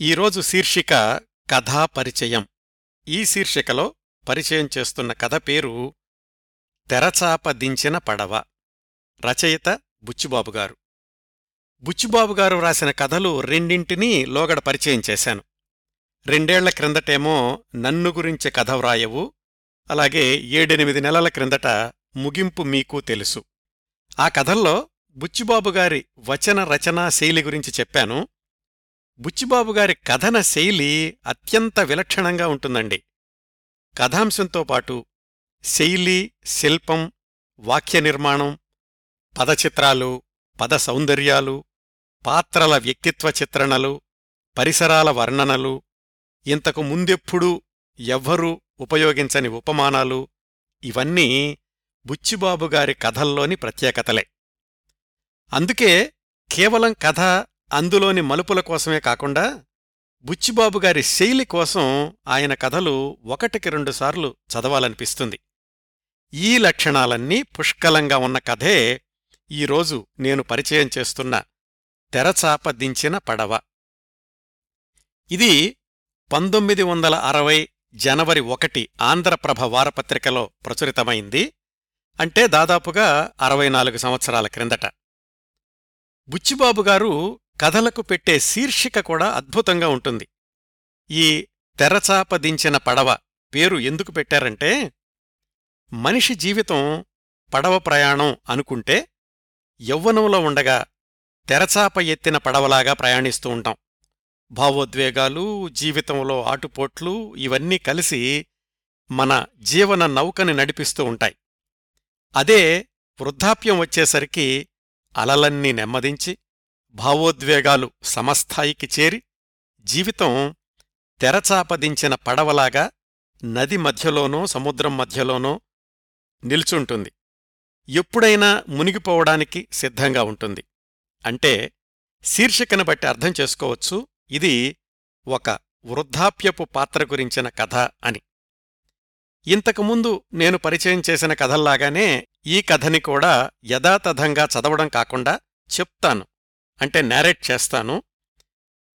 ఈరోజు శీర్షిక కథా పరిచయం. ఈ శీర్షికలో పరిచయం చేస్తున్న కథ పేరు తెరచాప దించిన పడవ. రచయిత బుచ్చిబాబుగారు బుచ్చిబాబుగారు వ్రాసిన కథలు రెండింటినీ లోగడ పరిచయం చేశాను. రెండేళ్ళ క్రిందటేమో నన్ను గురించి కథ వ్రాయవు. అలాగే ఏడెనిమిది నెలల క్రిందట ముగింపు మీకు తెలుసు. ఆ కథల్లో బుచ్చిబాబుగారి వచన రచనా శైలి గురించి చెప్పాను. బుచ్చిబాబుగారి కథన శైలి అత్యంత విలక్షణంగా ఉంటుందండి. కథాంశంతో పాటు శైలి శిల్పం వాక్య నిర్మాణం పదచిత్రాలు పద సౌందర్యాలు పాత్రల వ్యక్తిత్వ చిత్రణలు పరిసరాల వర్ణనలు ఇంతకు ముందెప్పుడూ ఎవ్వరూ ఉపయోగించని ఉపమానాలు ఇవన్నీ బుచ్చిబాబుగారి కథల్లోని ప్రత్యేకతలే. అందుకే కేవలం కథ అందులోని మలుపుల కోసమే కాకుండా బుచ్చిబాబుగారి శైలి కోసం ఆయన కథలు ఒకటికి రెండుసార్లు చదవాలనిపిస్తుంది. ఈ లక్షణాలన్నీ పుష్కలంగా ఉన్న కథే ఈరోజు నేను పరిచయం చేస్తున్న తెరచాప దించిన పడవ. ఇది పంతొమ్మిది వందల అరవై జనవరి ఒకటి ఆంధ్రప్రభ వారపత్రికలో ప్రచురితమైంది. అంటే దాదాపుగా అరవై నాలుగు సంవత్సరాల క్రిందట. బుచ్చిబాబుగారు కథలకు పెట్టే శీర్షిక కూడా అద్భుతంగా ఉంటుంది. ఈ తెరచాప దించిన పడవ పేరు ఎందుకు పెట్టారంటే మనిషి జీవితం పడవ ప్రయాణం అనుకుంటే యవ్వనంలో ఉండగా తెరచాప ఎత్తిన పడవలాగా ప్రయాణిస్తూ ఉంటాం. భావోద్వేగాలు జీవితంలో ఆటుపోట్లు ఇవన్నీ కలిసి మన జీవన నౌకని నడిపిస్తూ ఉంటాయి. అదే వృద్ధాప్యం వచ్చేసరికి అలలన్నీ నెమ్మదించి భావోద్వేగాలు సమస్థాయికి చేరి జీవితం తెరచాపదించిన పడవలాగా నది మధ్యలోనో సముద్రం మధ్యలోనో నిల్చుంటుంది. ఎప్పుడైనా మునిగిపోవడానికి సిద్ధంగా ఉంటుంది. అంటే శీర్షికను బట్టి అర్థం చేసుకోవచ్చు. ఇది ఒక వృద్ధాప్యపు పాత్ర గురించిన కథ అని. ఇంతకుముందు నేను పరిచయం చేసిన కథల్లాగానే ఈ కథని కూడా యథాతథంగా చదవడం కాకుండా చెప్తాను. అంటే నేరేట్ చేస్తాను.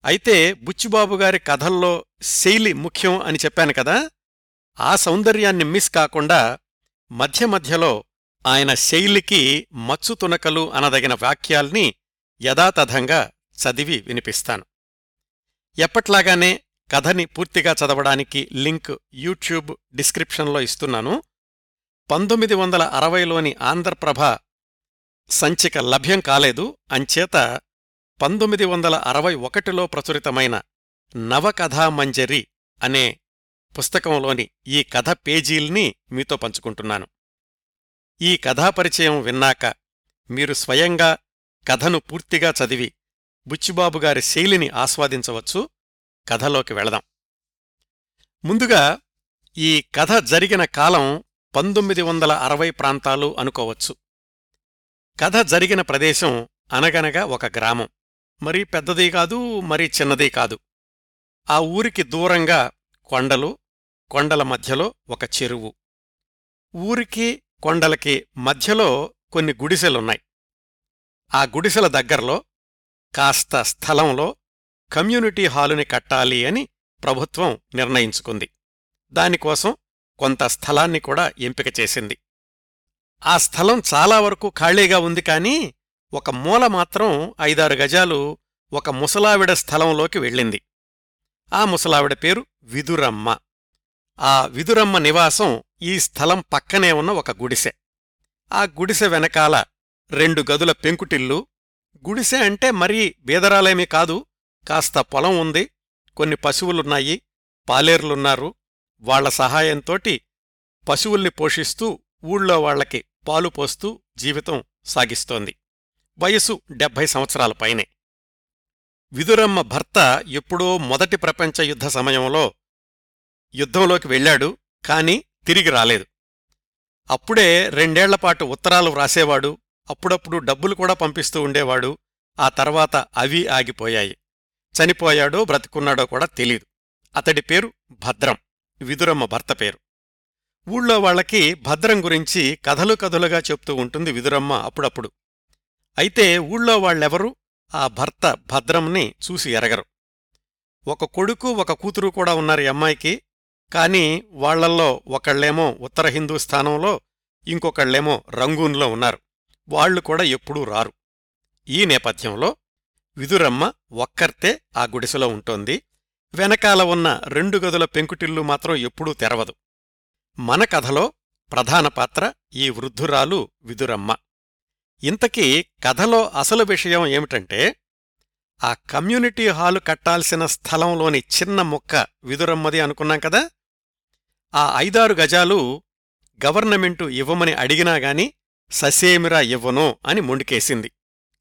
అయితే బుచ్చిబాబుగారి కథల్లో శైలి ముఖ్యం అని చెప్పాను కదా ఆ సౌందర్యాన్ని మిస్ కాకుండా మధ్య మధ్యలో ఆయన శైలికి మచ్చు తునకలు అనదగిన వాక్యాల్ని యథాతథంగా చదివి వినిపిస్తాను. ఎప్పట్లాగానే కథని పూర్తిగా చదవడానికి లింక్ యూట్యూబ్ డిస్క్రిప్షన్లో ఇస్తున్నాను. పంతొమ్మిది వందల అరవైలోని ఆంధ్రప్రభ సంచిక లభ్యం కాలేదు. అంచేత పంతొమ్మిది వందల అరవై ఒకటిలో ప్రచురితమైన నవకథామంజరి అనే పుస్తకంలోని ఈ కథ పేజీల్ని మీతో పంచుకుంటున్నాను. ఈ కథాపరిచయం విన్నాక మీరు స్వయంగా కథను పూర్తిగా చదివి బుచ్చిబాబుగారి శైలిని ఆస్వాదించవచ్చు. కథలోకి వెళదాం. ముందుగా ఈ కథ జరిగిన కాలం పంతొమ్మిది వందల అరవై ప్రాంతాలు అనుకోవచ్చు. కథ జరిగిన ప్రదేశం అనగనగా ఒక గ్రామం. మరీ పెద్దది కాదు మరీ చిన్నది కాదు. ఆ ఊరికి దూరంగా కొండలు కొండల మధ్యలో ఒక చెరువు. ఊరికి కొండలకి మధ్యలో కొన్ని గుడిసెలున్నాయి. ఆ గుడిసెల దగ్గరలో కాస్త స్థలంలో కమ్యూనిటీ హాలుని కట్టాలి అని ప్రభుత్వం నిర్ణయించుకుంది. దానికోసం కొంత స్థలాన్ని కూడా ఎంపిక చేసింది. ఆ స్థలం చాలా వరకు ఖాళీగా ఉంది కానీ ఒక మూల మాత్రం ఐదారు గజాలు ఒక ముసలావిడ స్థలంలోకి వెళ్ళింది. ఆ ముసలావిడ పేరు విదురమ్మ. ఆ విదురమ్మ నివాసం ఈ స్థలం పక్కనే ఉన్న ఒక గుడిసె. ఆ గుడిసె వెనకాల రెండు గదుల పెంకుటిల్లు. గుడిసె అంటే మరీ బీదరాలేమీ కాదు. కాస్త పొలం ఉంది. కొన్ని పశువులున్నాయి. పాలేర్లున్నారు. వాళ్ళ సహాయంతోటి పశువుల్ని పోషిస్తూ ఊళ్ళో వాళ్ళకి పాలు పోస్తూ జీవితం సాగిస్తోంది. వయసు డెబ్భై సంవత్సరాల పైనే. విదురమ్మ భర్త ఎప్పుడో మొదటి ప్రపంచ యుద్ధ సమయంలో యుద్ధంలోకి వెళ్ళాడు కాని తిరిగి రాలేదు. అప్పుడే రెండేళ్ళపాటు ఉత్తరాలు వ్రాసేవాడు అప్పుడప్పుడు డబ్బులు కూడా పంపిస్తూ ఉండేవాడు ఆ తర్వాత అవి ఆగిపోయాయి. చనిపోయాడో బ్రతుకున్నాడో కూడా తెలీదు. అతడి పేరు భద్రం విదురమ్మ భర్త పేరు. ఊళ్ళో వాళ్ళకి భద్రం గురించి కథలు కథలుగా చెప్తూ ఉంటుంది విదురమ్మ అప్పుడప్పుడు. అయితే ఊళ్ళో వాళ్ళెవరూ ఆ భర్త భద్రంని చూసి ఎరగరు. ఒక కొడుకు ఒక కూతురు కూడా ఉన్నారు ఈ అమ్మాయికి. కాని వాళ్ళల్లో ఒకళ్ళేమో ఉత్తర హిందూస్థానంలో ఇంకొకళ్ళేమో రంగూన్లో ఉన్నారు. వాళ్ళు కూడా ఎప్పుడూ రారు. ఈ నేపథ్యంలో విదురమ్మ ఒక్కర్తే ఆ గుడిసెలో ఉంటోంది. వెనకాల ఉన్న రెండు గదుల పెంకుటిల్లు మాత్రం ఎప్పుడూ తెరవదు. మన కథలో ప్రధాన పాత్ర ఈ వృద్ధురాలు విదురమ్మ. ఇంతకీ కథలో అసలు విషయం ఏమిటంటే ఆ కమ్యూనిటీ హాలు కట్టాల్సిన స్థలంలోని చిన్న ముక్క విదురమ్మది అనుకున్నాం కదా? ఆ ఐదారు గజాలు గవర్నమెంటు ఇవ్వమని అడిగినా గాని ససేమిరా ఇవ్వను అని ముండికేసింది.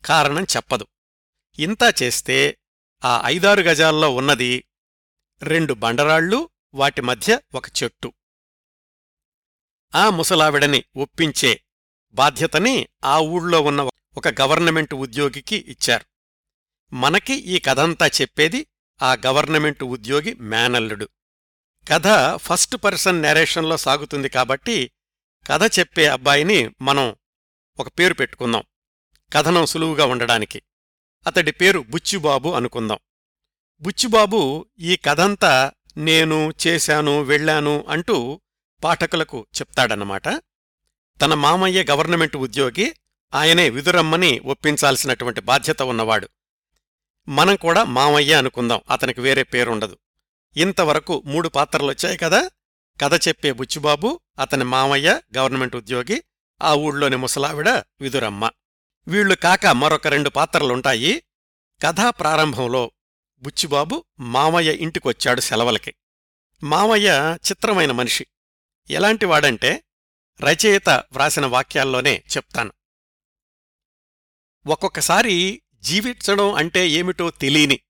కారణం చెప్పదు. ఇంతా చేస్తే ఆ ఐదారు గజాల్లో ఉన్నది రెండు బండరాళ్ళు వాటి మధ్య ఒక చెట్టు. ఆ ముసలావిడని ఒప్పించే బాధ్యతని ఆ ఊళ్ళో ఉన్న ఒక గవర్నమెంటు ఉద్యోగికి ఇచ్చారు. మనకి ఈ కథంతా చెప్పేది ఆ గవర్నమెంటు ఉద్యోగి మేనల్లుడు. కథ ఫస్ట్ పర్సన్ నెరేషన్లో సాగుతుంది కాబట్టి కథ చెప్పే అబ్బాయిని మనం ఒక పేరు పెట్టుకుందాం. కథనం సులువుగా ఉండడానికి. అతడి పేరు బుచ్చిబాబు అనుకుందాం. బుచ్చిబాబు ఈ కథంతా నేను చేశాను వెళ్ళాను అంటూ పాఠకులకు చెప్తాడన్నమాట. తన మామయ్య గవర్నమెంట్ ఉద్యోగి ఆయనే విదురమ్మని ఒప్పించాల్సినటువంటి బాధ్యత ఉన్నవాడు. మనం కూడా మామయ్య అనుకుందాం అతనికి వేరే పేరుండదు. ఇంతవరకు మూడు పాత్రలొచ్చాయి కదా? కథ చెప్పే బుచ్చిబాబు అతని మామయ్య గవర్నమెంట్ ఉద్యోగి ఆ ఊళ్ళోని ముసలావిడ విదురమ్మ. వీళ్ళు కాక మరొక రెండు పాత్రలుంటాయి. కథా ప్రారంభంలో బుచ్చిబాబు మామయ్య ఇంటికొచ్చాడు సెలవులకి. మామయ్య చిత్రమైన మనిషి. ఎలాంటివాడంటే రచయిత వ్రాసిన వాక్యాల్లోనే చెప్తాను. ఒక్కొక్కసారి జీవించడం అంటే ఏమిటో తెలియని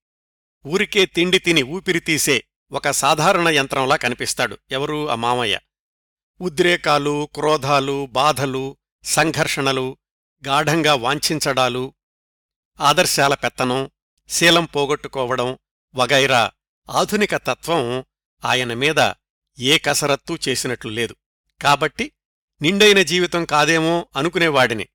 ఊరికే తిండి తిని ఊపిరి తీసే ఒక సాధారణ యంత్రంలా కనిపిస్తాడు ఎవరు ఆ మామయ్య. ఉద్రేకాలు క్రోధాలు బాధలు సంఘర్షణలు గాఢంగా వాంఛించడాలు ఆదర్శాల పెత్తనం శీలం పోగొట్టుకోవడం వగైరా ఆధునిక తత్వం ఆయన మీద ఏ కసరత్తూ చేసినట్లు లేదు. కాబట్టి నిండైన జీవితం కాదేమో అనుకునేవాడిని.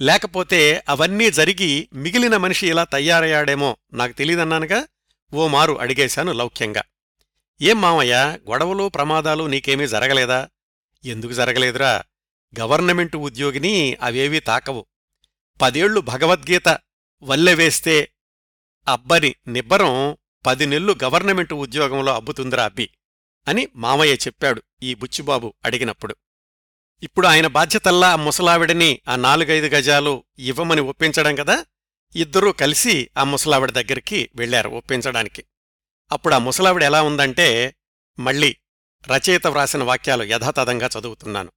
లేకపోతే అవన్నీ జరిగి మిగిలిన మనిషి ఇలా తయారయ్యాడేమో నాకు తెలీదన్నానుగా? ఓ మారు అడిగేశాను లౌక్యంగా. ఏం మామయ్య గొడవలు ప్రమాదాలు నీకేమీ జరగలేదా? ఎందుకు జరగలేదురా? గవర్నమెంటు ఉద్యోగిని అవేవీ తాకవు. పదేళ్ళు భగవద్గీత వల్లెవేస్తే అబ్బని నిబ్బరం పది నెల్లు గవర్నమెంటు ఉద్యోగంలో అబ్బుతుందిరా అబ్బి అని మామయ్య చెప్పాడు ఈ బుచ్చిబాబు అడిగినప్పుడు. ఇప్పుడు ఆయన బాధ్యతల్లా ఆ ముసలావిడని ఆ నాలుగైదు గజాలు ఇవ్వమని ఒప్పించడం కదా? ఇద్దరూ కలిసి ఆ ముసలావిడ దగ్గరికి వెళ్ళారు ఒప్పించడానికి. అప్పుడు ఆ ముసలావిడ ఎలా ఉందంటే మళ్ళీ రచయిత వ్రాసిన వాక్యాలు యథాతథంగా చదువుతున్నాను.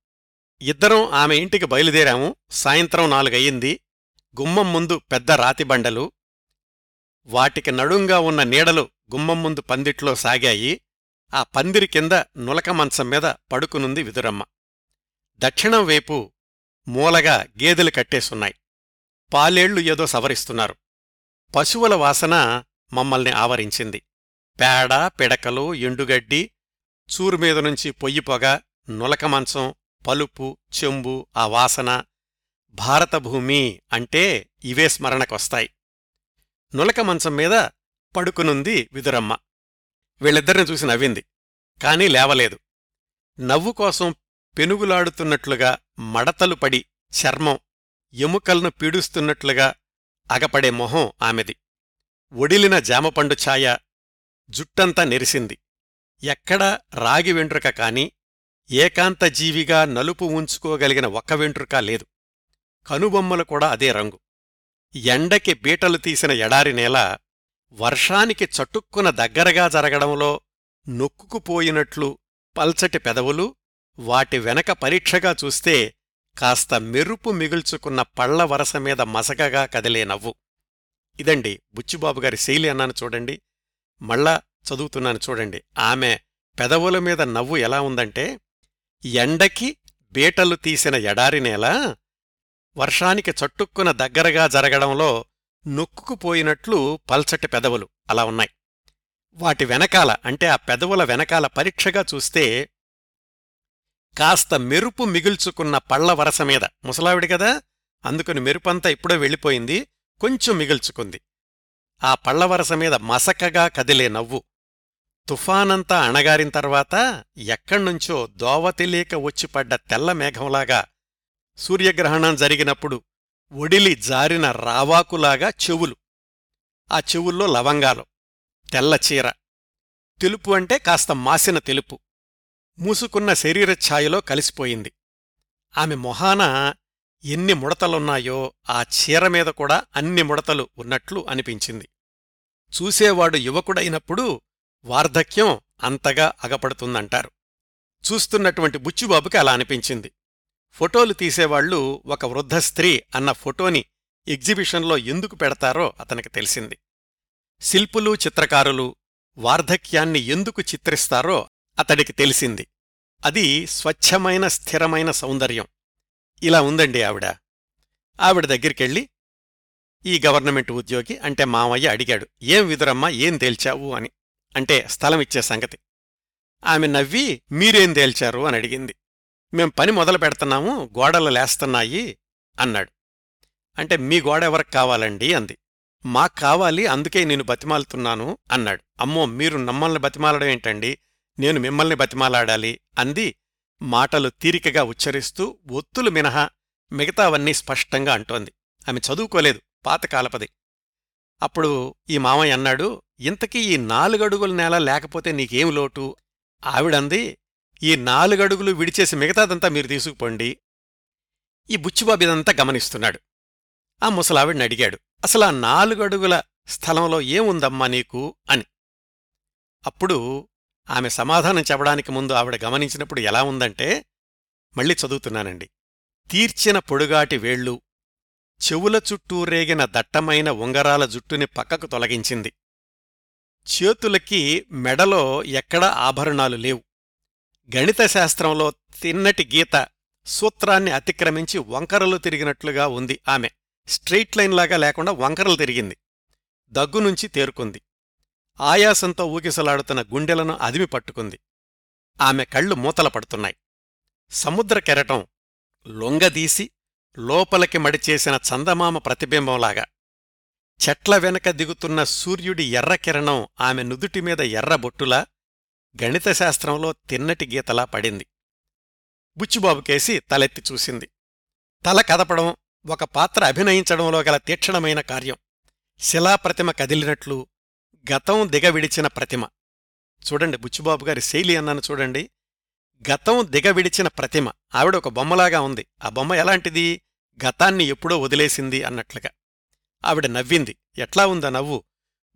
ఇద్దరం ఆమె ఇంటికి బయలుదేరాము. సాయంత్రం నాలుగయ్యింది. గుమ్మం ముందు పెద్ద రాతి బండలు వాటికి నడుంగా ఉన్న నీడలు గుమ్మం ముందు పందిట్లో సాగాయి. ఆ పందిరి కింద నులక మంచం మీద పడుకునుంది విదురమ్మ. దక్షిణం వైపు మూలగా గేదెలు కట్టేసున్నాయి. పాలేళ్ళు ఏదో సవరిస్తున్నారు. పశువుల వాసన మమ్మల్ని ఆవరించింది. పేడ పిడకలు ఎండుగడ్డి చూరుమీద నుంచి పొయ్యి పొగ నులక మంచం పలుపు చెంబు ఆ వాసన భారతభూమి అంటే ఇవే స్మరణకొస్తాయి. నులక మంచం మీద పడుకునుంది విదురమ్మ. వీళ్ళిద్దరిని చూసి నవ్వింది. కాని లేవలేదు. నవ్వు కోసం పెనుగులాడుతున్నట్లుగా మడతలు పడి చర్మం ఎముకలను పీడుస్తున్నట్లుగా అగపడే మొహం ఆమెది. ఒడిలిన జామపండు ఛాయ జుట్టంతా నెరిసింది. ఎక్కడా రాగి వెంట్రుక కాని ఏకాంత జీవిగా నలుపు ఉంచుకోగలిగిన ఒక్క వెంట్రుక లేదు. కనుబొమ్మలు కూడా అదే రంగు. ఎండకి బీటలు తీసిన ఎడారి నేల వర్షానికి చటుక్కున దగ్గరగా జరగడంలో నొక్కుకుపోయినట్లు పల్చటి పెదవులు వాటి వెనక పరీక్షగా చూస్తే కాస్త మెరుపు మిగుల్చుకున్న పళ్ళ వరస మీద మసకగా కదిలే నవ్వు. ఇదండి బుచ్చిబాబుగారి శైలి అన్నాను చూడండి. మళ్ళా చదువుతున్నాను చూడండి. ఆమె పెదవుల మీద నవ్వు ఎలా ఉందంటే ఎండకి బీటలు తీసిన ఎడారి నేల వర్షానికి చట్టుక్కున దగ్గరగా జరగడంలో నొక్కుకుపోయినట్లు పల్చటి పెదవులు అలా ఉన్నాయి. వాటి వెనకాల అంటే ఆ పెదవుల వెనకాల పరీక్షగా చూస్తే కాస్త మెరుపు మిగుల్చుకున్న పళ్ళ వరస మీద. ముసలావిడి కదా? అందుకుని మెరుపంతా ఇప్పుడే వెళ్ళిపోయింది. కొంచెం మిగుల్చుకుంది. ఆ పళ్ళవరస మీద మసకగా కదిలే నవ్వు. తుఫానంతా అణగారిన తర్వాత ఎక్కడ్నుంచో దోవ తెలియక వచ్చిపడ్డ తెల్ల మేఘంలాగా సూర్యగ్రహణం జరిగినప్పుడు ఒడిలి జారిన రావాకులాగా చెవులు. ఆ చెవుల్లో లవంగాలు. తెల్ల చీర. తెలుపు అంటే కాస్త మాసిన తెలుపు. మూసుకున్న శరీర ఛాయలో కలిసిపోయింది. ఆమె మొహాన ఎన్ని ముడతలున్నాయో ఆ చీర మీద కూడా అన్ని ముడతలు ఉన్నట్లు అనిపించింది. చూసేవాడు యువకుడైనప్పుడు వార్ధక్యం అంతగా అగపడుతుందంటారు. చూస్తున్నటువంటి బుచ్చిబాబుకి అలా అనిపించింది. ఫోటోలు తీసేవాళ్ళు ఒక వృద్ధ స్త్రీ అన్న ఫోటోని ఎగ్జిబిషన్లో ఎందుకు పెడతారో అతనికి తెలిసింది. శిల్పులు చిత్రకారులు వార్ధక్యాన్ని ఎందుకు చిత్రిస్తారో అతడికి తెలిసింది. అది స్వచ్ఛమైన స్థిరమైన సౌందర్యం. ఇలా ఉందండి ఆవిడ. ఆవిడ దగ్గరికెళ్ళి ఈ గవర్నమెంట్ ఉద్యోగి అంటే మామయ్య అడిగాడు ఏం విదురమ్మా ఏం తేల్చావు? అని. అంటే స్థలం ఇచ్చే సంగతి. ఆమె నవ్వి మీరేం తేల్చారు? అని అడిగింది. మేం పని మొదలు పెడుతున్నాము గోడలు లేస్తున్నాయి అన్నాడు. అంటే మీ గోడ ఎవరికి కావాలండి? అంది. మాకు కావాలి అందుకే నేను బతిమాలుతున్నాను అన్నాడు. అమ్మో మీరు నమ్మల్ని బతిమాలడం ఏంటండి? నేను మిమ్మల్ని బతిమాలాడాలి అంది. మాటలు తీరికగా ఉచ్చరిస్తూ ఒత్తులు మినహా మిగతావన్నీ స్పష్టంగా అంటోంది. ఆమె చదువుకోలేదు పాతకాలపది అప్పుడు ఈ మామయ్య అన్నాడు ఇంతకీ ఈ నాలుగడుగుల నేల లేకపోతే నీకేం లోటు? ఆవిడంది ఈ నాలుగడుగులు విడిచేసి మిగతాదంతా మీరు తీసుకుపోండి. ఈ బుచ్చిబాబిదంతా గమనిస్తున్నాడు. ఆ ముసలావిడిని అడిగాడు అసలు ఆ నాలుగడుగుల స్థలంలో ఏముందమ్మా నీకు? అని. అప్పుడు ఆమె సమాధానం చెప్పడానికి ముందు ఆవిడ గమనించినప్పుడు ఎలా ఉందంటే మళ్ళీ చదువుతున్నానండి. తీర్చిన పొడుగాటి వేళ్ళు చెవుల చుట్టూ రేగిన దట్టమైన ఉంగరాల జుట్టుని పక్కకు తొలగించింది. చేతులకి మెడలో ఎక్కడా ఆభరణాలు లేవు. గణిత శాస్త్రంలో తిన్నటి గీత సూత్రాన్ని అతిక్రమించి వంకరలు తిరిగినట్లుగా ఉంది ఆమె. స్ట్రెయిట్ లైన్లాగా లేకుండా వంకరలు తిరిగింది. దగ్గునుంచి తేరుకుంది. ఆయాసంతో ఊగిసలాడుతున్న గుండెలను అదిమి పట్టుకుంది. ఆమె కళ్ళు మూతల పడుతున్నాయి. సముద్ర కెరటం లొంగదీసి లోపలికి మడిచేసిన చందమామ ప్రతిబింబంలాగా. చెట్ల వెనక దిగుతున్న సూర్యుడి ఎర్రకిరణం ఆమె నుదుటిమీద ఎర్రబొట్టులా గణితశాస్త్రంలో తిన్నటి గీతలా పడింది. బుచ్చిబాబుకేసి తలెత్తి చూసింది. తల కదపడం ఒక పాత్ర అభినయించడంలో గల తీక్షణమైన కార్యం. శిలాప్రతిమ కదిలినట్లు గతం దిగవిడిచిన ప్రతిమ. చూడండి బుచ్చిబాబు గారి శైలి అన్నాను చూడండి. గతం దిగవిడిచిన ప్రతిమ. ఆవిడ ఒక బొమ్మలాగా ఉంది. ఆ బొమ్మ ఎలాంటిది? గతాన్ని ఎప్పుడో వదిలేసింది అన్నట్లుగా. ఆవిడ నవ్వింది. ఎట్లా ఉందా నవ్వు.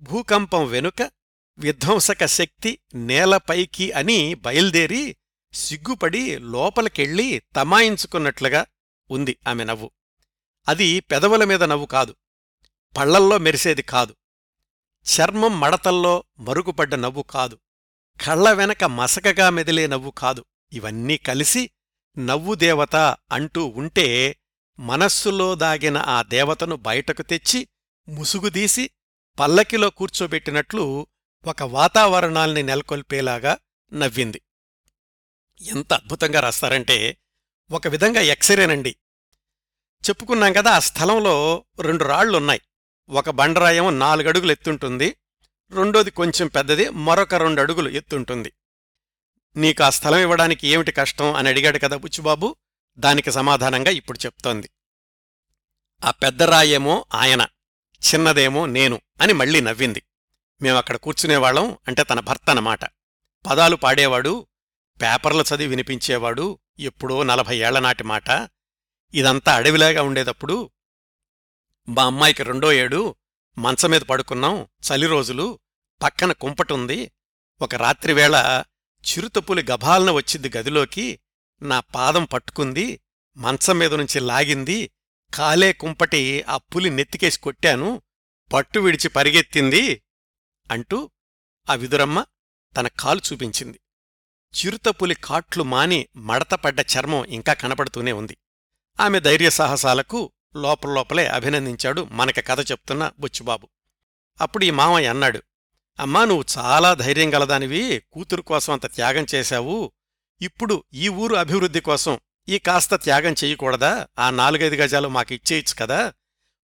భూకంపం వెనుక విధ్వంసక శక్తి నేలపైకి అని బయల్దేరి సిగ్గుపడి లోపలికెళ్ళి తమాయించుకున్నట్లుగా ఉంది ఆమె నవ్వు. అది పెదవుల మీద నవ్వు కాదు. పళ్ళల్లో మెరిసేది కాదు. చర్మం మడతల్లో మరుగుపడ్డ నవ్వు కాదు. కళ్ళ వెనక మసకగా మెదిలే నవ్వు కాదు. ఇవన్నీ కలిసి నవ్వు దేవత అంటూ ఉంటే మనస్సులో దాగిన ఆ దేవతను బయటకు తెచ్చి ముసుగుదీసి పల్లకిలో కూర్చోబెట్టినట్లు ఒక వాతావరణాల్ని నెలకొల్పేలాగా నవ్వింది. ఎంత అద్భుతంగా రాస్తారంటే ఒక విధంగా ఎక్సరేనండి చెప్పుకున్నాం కదా ఆ స్థలంలో రెండు రాళ్ళున్నాయి ఒక బండరాయం నాలుగడుగులు ఎత్తుంటుంది రెండోది కొంచెం పెద్దది మరొక రెండు అడుగులు ఎత్తుంటుంది. నీకు ఆ స్థలం ఇవ్వడానికి ఏమిటి కష్టం అని అడిగాడు కదా బుచ్చుబాబు దానికి సమాధానంగా ఇప్పుడు చెప్తోంది. ఆ పెద్ద రాయేమో ఆయన చిన్నదేమో నేను అని మళ్ళీ నవ్వింది. మేమక్కడ కూర్చునేవాళ్ళం అంటే తన భర్త అన్నమాట. పదాలు పాడేవాడు పేపర్లు చదివి వినిపించేవాడు ఎప్పుడో నలభై ఏళ్ళ నాటి మాట. ఇదంతా అడవిలాగా ఉండేటప్పుడు మా అమ్మాయికి రెండో ఏడు మంచం మీద పడుకున్నాం చలి రోజులు పక్కన కుంపటుంది. ఒక రాత్రివేళ చిరుతపులి గభాలన వచ్చింది గదిలోకి నా పాదం పట్టుకుంది మంచం మీద నుంచి లాగింది కాలే కుంపటి ఆ పులి నెత్తికేసి కొట్టాను పట్టు విడిచి పరిగెత్తింది అంటూ ఆ విదురమ్మ తన కాలు చూపించింది. చిరుతపులి కాట్లు మాని మడతపడ్డ చర్మం ఇంకా కనపడుతూనే ఉంది. ఆమె ధైర్యసాహసాలకు లోపల లోపలే అభినందించాడు మనకి కథ చెప్తున్న బుచ్చిబాబు. అప్పుడు ఈ మామయ్య అన్నాడు అమ్మా నువ్వు చాలా ధైర్యం గలదానివి కూతురు కోసం అంత త్యాగం చేశావు. ఇప్పుడు ఈ ఊరు అభివృద్ధి కోసం ఈ కాస్త త్యాగం చెయ్యకూడదా ఆ నాలుగైదు గజాలు మాకు ఇచ్చేయచ్చు కదా.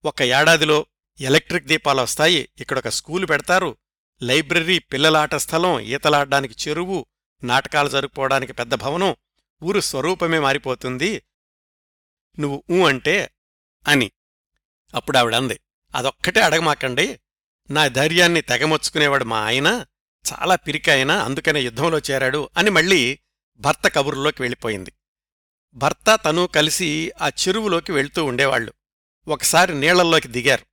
ఒక ఏడాదిలో ఎలక్ట్రిక్ దీపాలు వస్తాయి ఇక్కడొక స్కూలు పెడతారు. లైబ్రరీ పిల్లలాట స్థలం ఈతలాడ్డానికి చెరువు నాటకాలు జరుపుకోవడానికి పెద్ద భవనం ఊరు స్వరూపమే మారిపోతుంది. నువ్వు ఊ అంటే అని. అప్పుడావిడ అంది అదొక్కటే అడగమాకండి. నా ధైర్యాన్ని తెగమొచ్చుకునేవాడు మా ఆయన చాలా పిరికాయన అందుకనే యుద్ధంలో చేరాడు అని మళ్ళీ భర్త కబుర్లోకి వెళ్ళిపోయింది. భర్త తను కలిసి ఆ చెరువులోకి వెళ్తూ ఉండేవాళ్ళు ఒకసారి నీళ్ళల్లోకి దిగారు.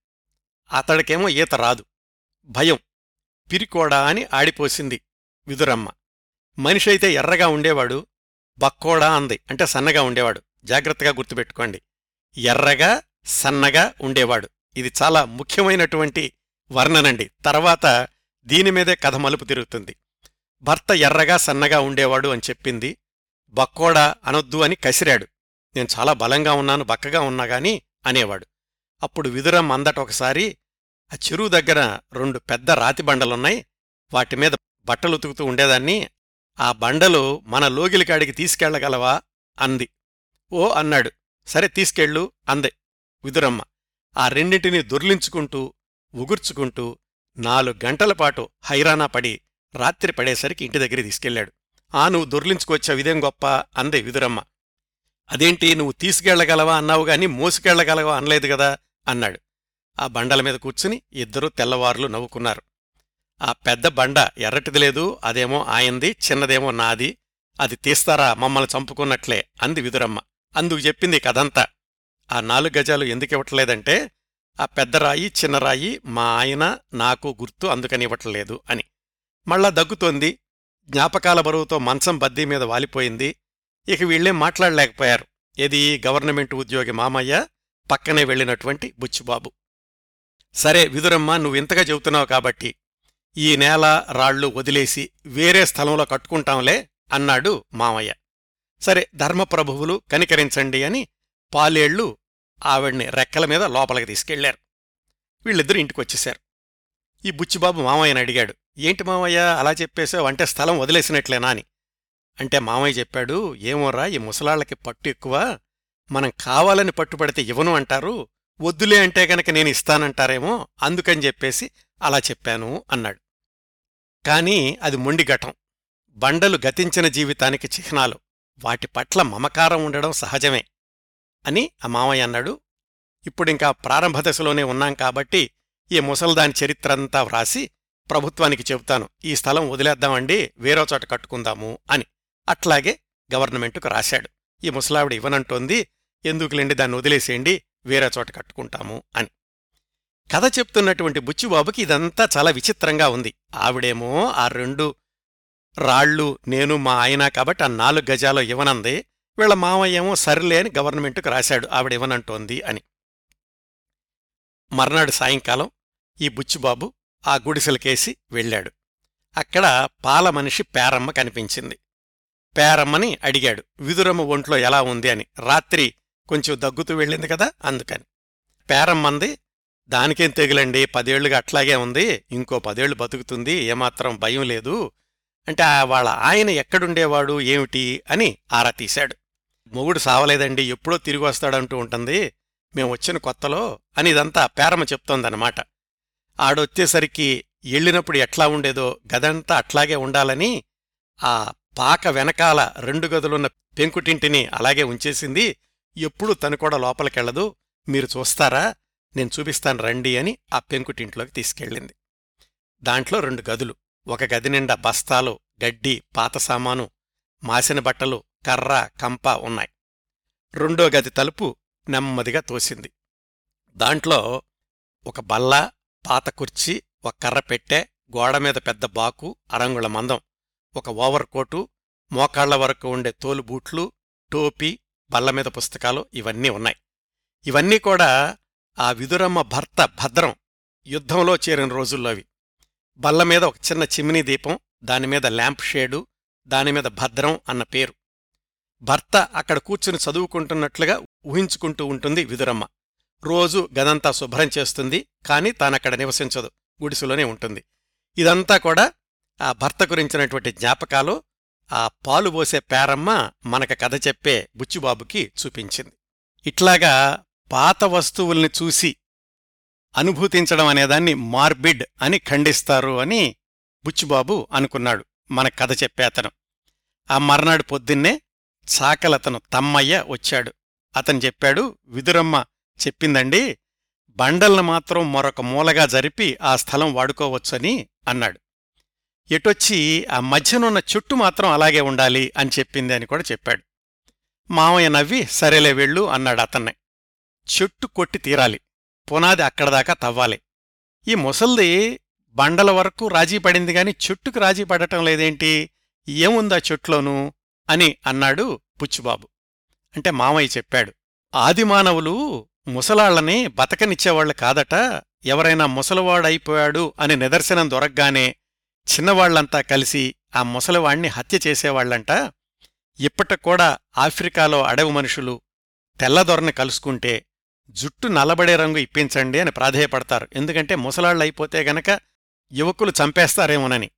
అతడికేమో ఈత రాదు. భయం. పిరికోడా అని ఆడిపోసింది విదురమ్మ. మనిషైతే ఎర్రగా ఉండేవాడు బక్కోడా అంది. అంటే సన్నగా ఉండేవాడు. జాగ్రత్తగా గుర్తుపెట్టుకోండి. ఎర్రగా సన్నగా ఉండేవాడు. ఇది చాలా ముఖ్యమైనటువంటి వర్ణనండి. తర్వాత దీనిమీదే కథ మలుపు తిరుగుతుంది. భర్త ఎర్రగా సన్నగా ఉండేవాడు అని చెప్పింది. బక్కోడా అనొద్దు అని కసిరాడు. నేను చాలా బలంగా ఉన్నాను బక్కగా ఉన్నా గాని అనేవాడు. అప్పుడు విదురం అందట ఒకసారి ఆ చెరువు దగ్గర రెండు పెద్ద రాతి బండలున్నాయి. వాటిమీద బట్టలుతుకుతూ బట్టలు ఉతుకుతూ ఉండేదాన్ని. ఆ బండలు మన లోగిలికాడికి తీసుకెళ్ళగలవా అంది. ఓ అన్నాడు. సరే తీసుకెళ్ళు అందే విదురమ్మ. ఆ రెండింటినీ దొర్లించుకుంటూ ఉగుర్చుకుంటూ నాలుగు గంటల పాటు హైరానా పడి రాత్రి పడేసరికి ఇంటి దగ్గర తీసుకెళ్ళాడు ఆ నువ్వు దొర్లించుకొచ్చావు ఇదేం గొప్ప అందే విదురమ్మ. అదేంటి నువ్వు తీసుకెళ్ళగలవా అన్నావు గాని మోసుకెళ్ళగలవా అనలేదు కదా అన్నాడు. ఆ బండల మీద కూర్చుని ఇద్దరూ తెల్లవారులు నవ్వుకున్నారు. ఆ పెద్ద బండ ఎర్రటిది లేదు అదేమో ఆయంది చిన్నదేమో నాది అది తీస్తారా మమ్మల్ని చంపుకున్నట్లే అంది విదురమ్మ. అందుకు చెప్పింది కథంతా. ఆ నాలుగు గజాలు ఎందుకు ఇవ్వట్లేదంటే ఆ పెద్ద రాయి చిన్న రాయి మా ఆయన నాకు గుర్తు అందుకని ఇవ్వట్లేదు అని. మళ్ళా దగ్గుతోంది జ్ఞాపకాల బరువుతో మంచం బద్దీ మీద వాలిపోయింది. ఇక వీళ్ళేం మాట్లాడలేకపోయారు. ఏది గవర్నమెంట్ ఉద్యోగి మామయ్య పక్కనే వెళ్ళినటువంటి బుచ్చిబాబు. సరే విదురమ్మ నువ్వింతగా చెబుతున్నావు కాబట్టి ఈ నేల రాళ్ళు వదిలేసి వేరే స్థలంలో కట్టుకుంటాంలే అన్నాడు మామయ్య. సరే ధర్మప్రభువులు కనికరించండి అని పాలేళ్ళు ఆవిడ్ని రెక్కల మీద లోపలికి తీసుకెళ్ళారు. వీళ్ళిద్దరూ ఇంటికొచ్చేశారు. ఈ బుచ్చిబాబు మామయ్యని అడిగాడు ఏంటి మామయ్య అలా చెప్పేశావు? అంటే స్థలం వదిలేసినట్లేనా అని. అంటే మామయ్య చెప్పాడు ఏమోరా ఈ ముసలాళ్ళకి పట్టు ఎక్కువ మనం కావాలని పట్టుపడితే ఇవ్వను అంటారు వద్దులే అంటే గనక నేను ఇస్తానంటారేమో అందుకని చెప్పేసి అలా చెప్పాను అన్నాడు. కాని అది మొండిఘటం బండలు గతించిన జీవితానికి చిహ్నాలు. వాటి పట్ల మమకారం ఉండడం సహజమే అని ఆ మామయ్య అన్నాడు. ఇప్పుడింకా ప్రారంభ దశలోనే ఉన్నాం కాబట్టి ఈ ముసల్దాని చరిత్రంతా వ్రాసి ప్రభుత్వానికి చెబుతాను. ఈ స్థలం వదిలేద్దామండి వేరో చోట కట్టుకుందాము అని. అట్లాగే గవర్నమెంటుకు రాశాడు. ఈ ముసలావిడ ఇవ్వనంటోంది ఎందుకులేండి దాన్ని వదిలేసేయండి వేరే చోట కట్టుకుంటాము అని. కథ చెప్తున్నటువంటి బుచ్చిబాబుకి ఇదంతా చాలా విచిత్రంగా ఉంది. ఆవిడేమో ఆ రెండు రాళ్ళు నేను మా ఆయన కాబట్టి ఆ నాలుగు గజాలు ఇవ్వనంది. వీళ్ళ మామయ్యేమో సర్లే అని గవర్నమెంట్కు రాశాడు. ఆవిడ ఇవ్వనంటోంది అని. మర్నాడు సాయంకాలం ఈ బుచ్చిబాబు ఆ గుడిసెలకేసి వెళ్ళాడు. అక్కడ పాల మనిషి పేరమ్మ కనిపించింది. పేరమ్మని అడిగాడు. విదురమ్మ ఒంట్లో ఎలా ఉంది అని. రాత్రి కొంచెం దగ్గుతూ వెళ్ళింది కదా అందుకని. పేరమ్మంది దానికేం తెగులండి? పదేళ్ళుగా అట్లాగే ఉంది. ఇంకో పదేళ్ళు బతుకుతుంది. ఏమాత్రం భయం లేదు. అంటే ఆ వాళ్ళ ఆయన ఎక్కడుండేవాడు ఏమిటి అని ఆరా తీశాడు. మొగుడు సావలేదండి ఎప్పుడో తిరిగి వస్తాడంటూ ఉంటుంది. మేం వచ్చిన కొత్తలో అని ఇదంతా పేరమ చెప్తోందనమాట ఆడొచ్చేసరికి ఎళ్ళినప్పుడు ఎట్లా ఉండేదో గదంతా అట్లాగే ఉండాలని ఆ పాక వెనకాల రెండు గదులున్న పెంకుటింటిని అలాగే ఉంచేసింది. ఎప్పుడు తను కూడా లోపలికెళ్ళదు మీరు చూస్తారా? నేను చూపిస్తాను రండి అని ఆ పెంకుటింట్లోకి తీసుకెళ్ళింది. దాంట్లో రెండు గదులు. ఒక గది నిండా బస్తాలు గడ్డి పాత సామాను మాసిన బట్టలు కర్ర కంప ఉన్నాయి. రెండో గది తలుపు నెమ్మదిగా తోసింది. దాంట్లో ఒక బల్ల పాత కుర్చీ ఒక కర్ర పెట్టె గోడమీద పెద్ద బాకు అరంగుళ మందం ఒక ఓవర్ కోటు మోకాళ్ళ వరకు ఉండే తోలు బూట్లు టోపీ బల్లమీద పుస్తకాలు ఇవన్నీ ఉన్నాయి. ఇవన్నీ కూడా ఆ విదురమ్మ భర్త భద్రం యుద్ధంలో చేరిన రోజుల్లోవి బల్లమీద ఒక చిన్న చిమ్నీ దీపం దానిమీద ల్యాంప్ షేడు దానిమీద భద్రం అన్న పేరు. భర్త అక్కడ కూర్చుని చదువుకుంటున్నట్లుగా ఊహించుకుంటూ ఉంటుంది విదురమ్మ. రోజు గదంతా శుభ్రం చేస్తుంది కాని తానక్కడ నివసించదు గుడిసెలోనే ఉంటుంది. ఇదంతా కూడా ఆ భర్త గురించినటువంటి జ్ఞాపకాలు ఆ పాలు పోసే పేరమ్మ మనక కథ చెప్పే బుచ్చిబాబుకి చూపించింది. ఇట్లాగా పాత వస్తువుల్ని చూసి అనుభూతించడం అనేదాన్ని మార్బిడ్ అని ఖండిస్తారు అని బుచ్చుబాబు అనుకున్నాడు మన కథ చెప్పే అతను. ఆ మర్నాడు పొద్దున్నే చాకలతను తమ్మయ్య వచ్చాడు. అతను చెప్పాడు విదురమ్మ చెప్పిందండి బండల్ని మాత్రం మరొక మూలగా జరిపి ఆ స్థలం వాడుకోవచ్చని అన్నాడు. ఎటొచ్చి ఆ మధ్యనున్న చుట్టు మాత్రం అలాగే ఉండాలి అని చెప్పింది అని కూడా చెప్పాడు. మామయ్య నవ్వి సరేలే వెళ్ళు అన్నాడు అతన్ని. చెట్టు కొట్టి తీరాలి పునాది అక్కడదాకా తవ్వాలి. ఈ ముసల్ది బండల వరకు రాజీ పడింది గాని చెట్టుకు రాజీ పడటం లేదేంటి? ఏముందా చెట్లోనూ? అని అన్నాడు పుచ్చుబాబు. అంటే మామయ్య చెప్పాడు. ఆదిమానవులు ముసలాళ్ళని బతకనిచ్చేవాళ్ళు కాదట. ఎవరైనా ముసలివాడైపోయాడు అని నిదర్శనం దొరకగానే చిన్నవాళ్ళంతా కలిసి ఆ ముసలివాణ్ణి హత్య చేసేవాళ్ళంట ఇప్పటికూడా ఆఫ్రికాలో అడవి మనుషులు తెల్లదొరని కలుసుకుంటే జుట్టు నల్లబడే రంగు ఇప్పించండి అని ప్రాధేయపడతారు. ఎందుకంటే ముసలాళ్ళైపోతే గనక యువకులు చంపేస్తారేమోనని.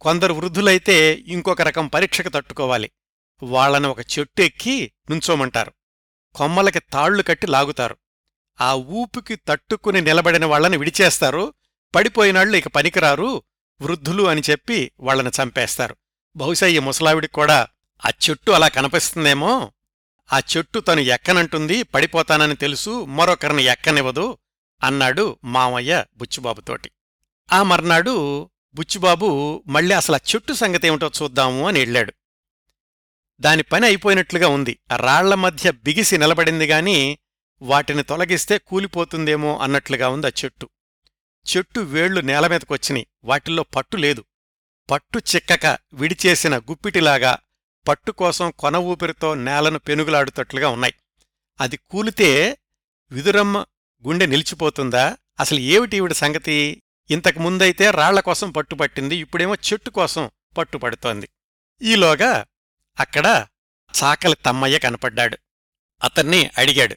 కొందరు వృద్ధులైతే ఇంకొక రకం పరీక్షకు తట్టుకోవాలి. వాళ్ళను ఒక చెట్టు ఎక్కి నుంచోమంటారు. కొమ్మలకి తాళ్ళు కట్టి లాగుతారు. ఆ ఊపికి తట్టుకుని నిలబడిన వాళ్ళని విడిచేస్తారు. పడిపోయినాళ్ళు ఇక పనికిరారు. వృద్ధులు అని చెప్పి వాళ్ళని చంపేస్తారు. బహుశా ఈ ముసలావిడికి కూడా ఆ చెట్టు అలా కనిపిస్తుందేమో. ఆ చెట్టు తను ఎక్కనంటుంది పడిపోతానని తెలుసు మరొకరిని ఎక్కనివ్వదు అన్నాడు మామయ్య బుచ్చుబాబుతోటి. ఆ మర్నాడు బుచ్చుబాబు మళ్ళీ అసలు ఆ చెట్టు సంగతి ఏమిటో చూద్దాము అని వెళ్ళాడు దాని పని అయిపోయినట్లుగా ఉంది. రాళ్ళ మధ్య బిగిసి నిలబడింది గాని వాటిని తొలగిస్తే కూలిపోతుందేమో అన్నట్లుగా ఉంది ఆ చెట్టు. చెట్టు వేళ్ళు నేలమీదకొచ్చినాయి వాటిల్లో పట్టు లేదు. పట్టు చిక్కక విడిచేసిన గుప్పిటిలాగా పట్టుకోసం కొన ఊపిరితో నేలను పెనుగులాడుతట్లుగా ఉన్నాయి. అది కూలితే విదురమ్మ గుండె నిలిచిపోతుందా? అసలు ఏమిటి ఈవిడ సంగతి? ఇంతకు ముందైతే రాళ్ళ కోసం పట్టుపట్టింది ఇప్పుడేమో చెట్టు కోసం పట్టుపడుతోంది ఈలోగా అక్కడ చాకలి తమ్మయ్య కనపడ్డాడు. అతన్ని అడిగాడు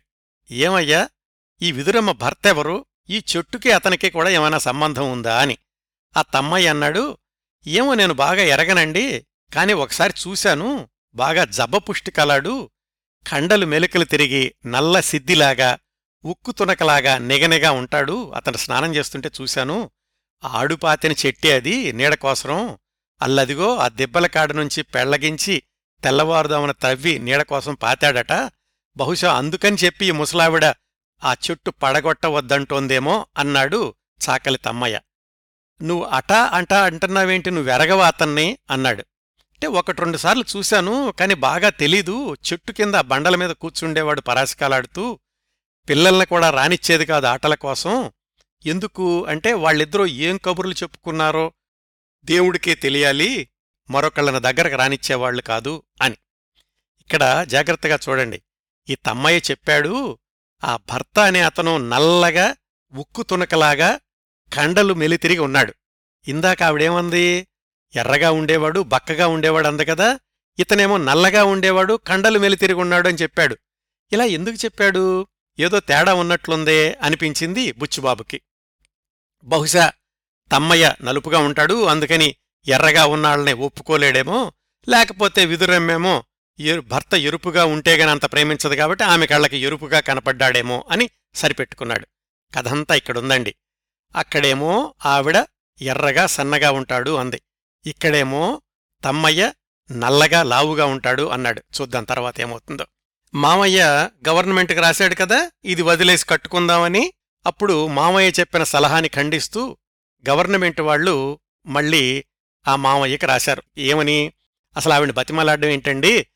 ఏమయ్యా ఈ విదురమ్మ భర్త ఎవరు ఈ చెట్టుకి అతనికి కూడా ఏమైనా సంబంధం ఉందా? అని. ఆ తమ్మయ్య అన్నాడు ఏమో నేను బాగా ఎరగనండి. కాని ఒకసారి చూశాను బాగా జబ్బపుష్టి కలాడు కండలు మెలికలు తిరిగి నల్ల సిద్దిలాగా ఉక్కు తునకలాగా నిగనిగా ఉంటాడు. అతను స్నానం చేస్తుంటే చూశాను ఆడుపాతిన చెట్టే అది నీడకోసరం అల్లదిగో ఆ దెబ్బల కాడ నుంచి పెళ్ళగించి తెల్లవారుదామున తవ్వి నీడకోసం పాతాడట. బహుశా అందుకని చెప్పి ఈ ముసలావిడ ఆ చెట్టు పడగొట్టవద్దంటోందేమో అన్నాడు చాకలి తమ్మయ్య. నువ్వు అటా అంటా అంటున్నావేంటి? నువ్వెరగవా అతన్ని? అన్నాడు. అంటే ఒకటి రెండు సార్లు చూశాను కాని బాగా తెలీదు. చెట్టు కింద బండల మీద కూర్చుండేవాడు పరాశకాలాడుతూ పిల్లల్ని కూడా రానిచ్చేది కాదు ఆటల కోసం. ఎందుకు అంటే వాళ్ళిద్దరూ ఏం కబుర్లు చెప్పుకున్నారో దేవుడికే తెలియాలి మరొకళ్ళని దగ్గరకు రానిచ్చేవాళ్ళు కాదు అని. ఇక్కడ జాగ్రత్తగా చూడండి. ఈ తమ్మయ్య చెప్పాడు ఆ భర్త అనే అతను నల్లగా ఉక్కు తునకలాగా కండలు మెలితిరిగి ఉన్నాడు. ఇందాక ఆవిడేమంది? ఎర్రగా ఉండేవాడు బక్కగా ఉండేవాడు అందకదా ఇతనేమో నల్లగా ఉండేవాడు కండలు మెలితిరిగున్నాడు అని చెప్పాడు. ఇలా ఎందుకు చెప్పాడు? ఏదో తేడా ఉన్నట్లుందే అనిపించింది బుచ్చుబాబుకి. బహుశా తమ్మయ్య నలుపుగా ఉంటాడు అందుకని ఎర్రగా ఉన్నాళ్ళనే ఒప్పుకోలేడేమో లేకపోతే విదురమ్మేమో ఎరు- భర్త ఎరుపుగా ఉంటేగాని అంత ప్రేమించదు కాబట్టి ఆమె కళ్ళకి ఎరుపుగా కనపడ్డాడేమో అని సరిపెట్టుకున్నాడు. కథంతా ఇక్కడుందండి. అక్కడేమో ఆవిడ ఎర్రగా సన్నగా ఉంటాడు అంది. ఇక్కడేమో తమ్మయ్య నల్లగా లావుగా ఉంటాడు అన్నాడు. చూద్దాం తర్వాత ఏమవుతుందో. మామయ్య గవర్నమెంట్కి రాశాడు కదా ఇది వదిలేసి కట్టుకుందామని. అప్పుడు మామయ్య చెప్పిన సలహాని ఖండిస్తూ గవర్నమెంట్ వాళ్ళు మళ్ళీ ఆ మామయ్యకి రాశారు. ఏమని? అసలు ఆవిడ బతిమలాడడం ఏంటండి?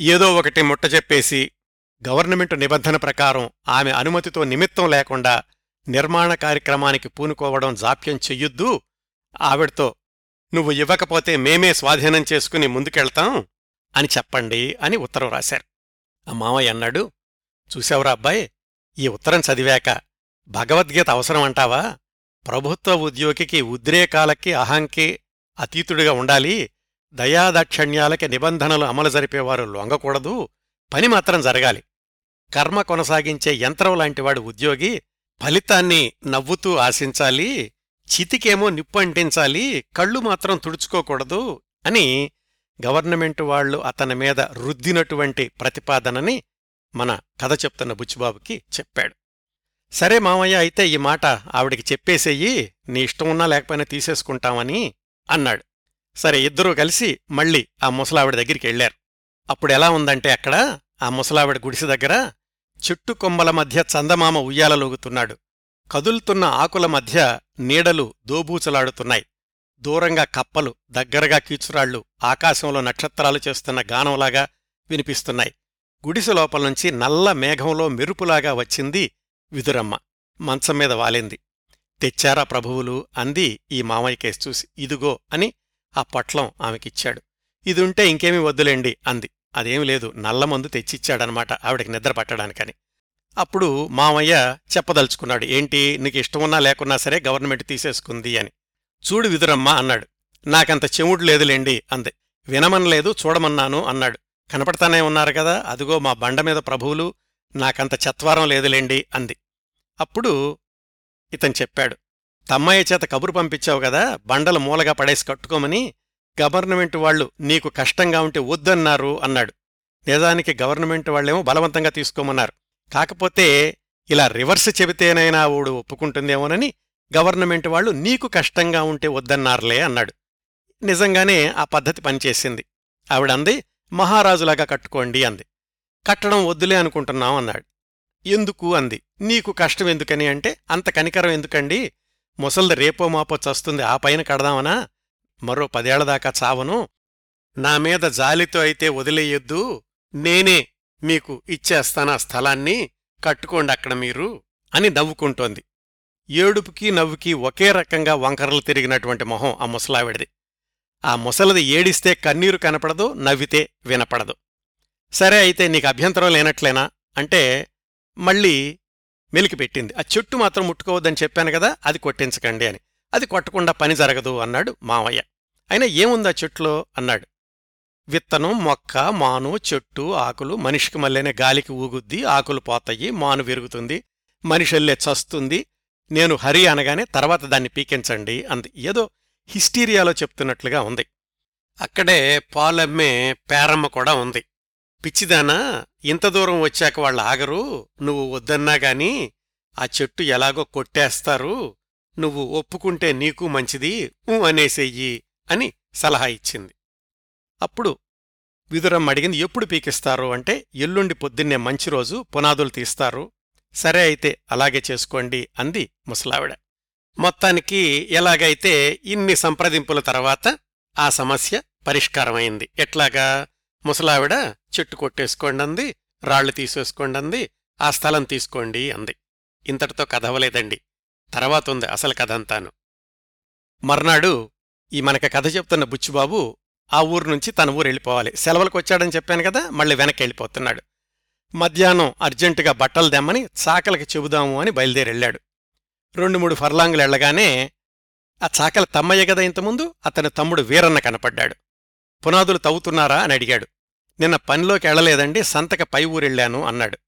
ఏదో ఒకటి ముట్ట చెప్పేసి గవర్నమెంట్ నిబంధన ప్రకారం ఆమె అనుమతితో నిమిత్తం లేకుండా నిర్మాణ కార్యక్రమానికి పూనుకోవడం జాప్యం చెయ్యొద్దు. ఆవిడతో నువ్వు ఇవ్వకపోతే మేమే స్వాధీనం చేసుకుని ముందుకెళ్తాం అని చెప్పండి అని ఉత్తరం రాశారు. ఆ మామయ్య అన్నాడు చూశావురా అబ్బాయి ఈ ఉత్తరం చదివాక భగవద్గీత అవసరం అంటావా? ప్రభుత్వ ఉద్యోగికి ఉద్రేకాలకి అహంకి అతీతుడిగా ఉండాలి. దయాదాక్షణ్యాలకి నిబంధనలు అమలు జరిపేవారు లొంగకూడదు. పని మాత్రం జరగాలి. కర్మ కొనసాగించే యంత్రం లాంటివాడు ఉద్యోగి ఫలితాన్ని నవ్వుతూ ఆశించాలి. చితికేమో నిప్పు అంటించాలి కళ్ళు మాత్రం తుడుచుకోకూడదు అని గవర్నమెంట్ వాళ్ళు అతని మీద రుద్దినటువంటి ప్రతిపాదనని మన కథ చెప్తున్న బుచ్చిబాబుకి చెప్పాడు. సరే మామయ్య అయితే ఈ మాట ఆవిడికి చెప్పేసేయి నీ ఇష్టం ఉన్నా లేకపోయినా తీసేసుకుంటామని అన్నాడు. సరే ఇద్దరూ కలిసి మళ్ళీ ఆ ముసలావిడ దగ్గరికి వెళ్ళారు అప్పుడెలా ఉందంటే అక్కడ ఆ ముసలావిడ గుడిసె దగ్గర చెట్టు కొమ్మల మధ్య చందమామ ఉయ్యాలలోగుతున్నాడు కదులుతున్న ఆకుల మధ్య నీడలు దోబూచలాడుతున్నాయి. దూరంగా కప్పలు దగ్గరగా కీచురాళ్ళు ఆకాశంలో నక్షత్రాలు చేస్తున్న గానంలాగా వినిపిస్తున్నాయి. గుడిసె లోపలనుంచి నల్ల మేఘంలో మెరుపులాగా వచ్చింది విదురమ్మ. మంచం మీద వాలింది. తెచ్చారా ప్రభువులు? అంది ఈ మామయ్య కేసు చూసి. ఇదిగో అని ఆ పట్లం ఆమెకిచ్చాడు. ఇదుంటే ఇంకేమీ వద్దులేండి అంది. అదేం లేదు నల్లమందు తెచ్చిచ్చాడనమాట ఆవిడకి నిద్ర పట్టడానికని. అప్పుడు మామయ్య చెప్పదలుచుకున్నాడు ఏంటి నీకు ఇష్టమున్నా లేకున్నా సరే గవర్నమెంట్ తీసేసుకుంది అని. చూడు విదురమ్మ అన్నాడు. నాకంత చెవుడు లేదులేండి అంది. వినమనలేదు చూడమన్నాను అన్నాడు. కనపడతానే ఉన్నారు కదా అదిగో మా బండ మీద ప్రభువులు నాకంత చత్వారం లేదులేండి అంది. అప్పుడు ఇతను చెప్పాడు. తమ్మయ్య చేత కబురు పంపించావు కదా బండలు మూలగా పడేసి కట్టుకోమని గవర్నమెంట్ వాళ్ళు నీకు కష్టంగా ఉంటే వద్దన్నారు అన్నాడు. నిజానికి గవర్నమెంట్ వాళ్ళేమో బలవంతంగా తీసుకోమన్నారు. కాకపోతే ఇలా రివర్స్ చెబితేనైనా ఊడు ఒప్పుకుంటుందేమోనని గవర్నమెంట్ వాళ్ళు నీకు కష్టంగా ఉంటే వద్దన్నారులే అన్నాడు. నిజంగానే ఆ పద్ధతి పనిచేసింది. ఆవిడంది మహారాజులాగా కట్టుకోండి అంది. కట్టడం వద్దులే అనుకుంటున్నాం అన్నాడు. ఎందుకు? అంది. నీకు కష్టం ఎందుకని అంటే అంత కనికరం ఎందుకండి? ముసల్ది రేపో మాపో చస్తుంది ఆ పైన కడదామనా? మరో పదేళ్ళదాకా చావను. నా మీద జాలితో అయితే వదిలేయొద్దు. నేనే మీకు ఇచ్చేస్తాన స్థలాన్ని కట్టుకోండి అక్కడ మీరు అని నవ్వుకుంటోంది. ఏడుపుకి నవ్వుకి ఒకే రకంగా వంకరలు తిరిగినటువంటి మొహం ఆ ముసలావిడిది. ఆ ముసలది ఏడిస్తే కన్నీరు కనపడదు నవ్వితే వినపడదు. సరే అయితే నీకు అభ్యంతరం లేనట్లేనా? అంటే మళ్ళీ మెలికి పెట్టింది. ఆ చెట్టు మాత్రం ముట్టుకోవద్దని చెప్పాను కదా అది కొట్టించకండి అని. అది కొట్టకుండా పని జరగదు అన్నాడు మావయ్య. అయినా ఏముంది ఆ చెట్టులో? అన్నాడు. విత్తనం మొక్క మాను చెట్టు ఆకులు మనిషికి మళ్ళీనే గాలికి ఊగుద్ది ఆకులు పోతాయి మాను విరుగుతుంది మనిషిల్లే చస్తుంది. నేను హరి అనగానే తర్వాత దాన్ని పీకించండి అంది. ఏదో హిస్టీరియాలో చెప్తున్నట్లుగా ఉంది. అక్కడే పాలమ్మే పేరమ్మ కూడా ఉంది. పిచ్చిదానా ఇంత దూరం వచ్చాక వాళ్ళు ఆగరు. నువ్వు వద్దన్నా గాని ఆ చెట్టు ఎలాగో కొట్టేస్తారు. నువ్వు ఒప్పుకుంటే నీకు మంచిది. ఊ అనేసేయ్యి అని సలహా ఇచ్చింది. అప్పుడు విదురమ్మ అడిగింది ఎప్పుడు పీకిస్తారు? అంటే ఎల్లుండి పొద్దున్నే మంచి రోజు పునాదులు తీస్తారు. సరే అయితే అలాగే చేసుకోండి అంది ముసలావిడ. మొత్తానికి ఎలాగైతే ఇన్ని సంప్రదింపుల తర్వాత ఆ సమస్య పరిష్కారమైంది. ఎట్లాగా? ముసలావిడ చెట్టు కొట్టేసుకోండి అంది రాళ్ళు తీసేసుకోండి అంది ఆ స్థలం తీసుకోండి అంది. ఇంతటితో కథవలేదండి తర్వాత ఉంది అసలు కథ అంతాను. మర్నాడు ఈ మనక కథ చెప్తున్న బుచ్చిబాబు ఆ ఊరు నుంచి తన ఊరు వెళ్ళిపోవాలి. సెలవులకు వచ్చాడని చెప్పాను కదా మళ్ళీ వెనక్కి వెళ్ళిపోతున్నాడు. మధ్యాహ్నం అర్జెంటుగా బట్టలు దెమ్మని చాకలకి చెబుదాము అని బయలుదేరి వెళ్ళాడు రెండు మూడు ఫర్లాంగులు వెళ్ళగానే ఆ చాకల తమ్మయ్య కదా ఇంతముందు అతని తమ్ముడు వీరన్న కనపడ్డాడు. పునాదులు తవ్వుతున్నారా అని అడిగాడు. నిన్న పనిలోకి వెళ్ళలేదండి సంతక పై ఊరెళ్ళాను అన్నాడు.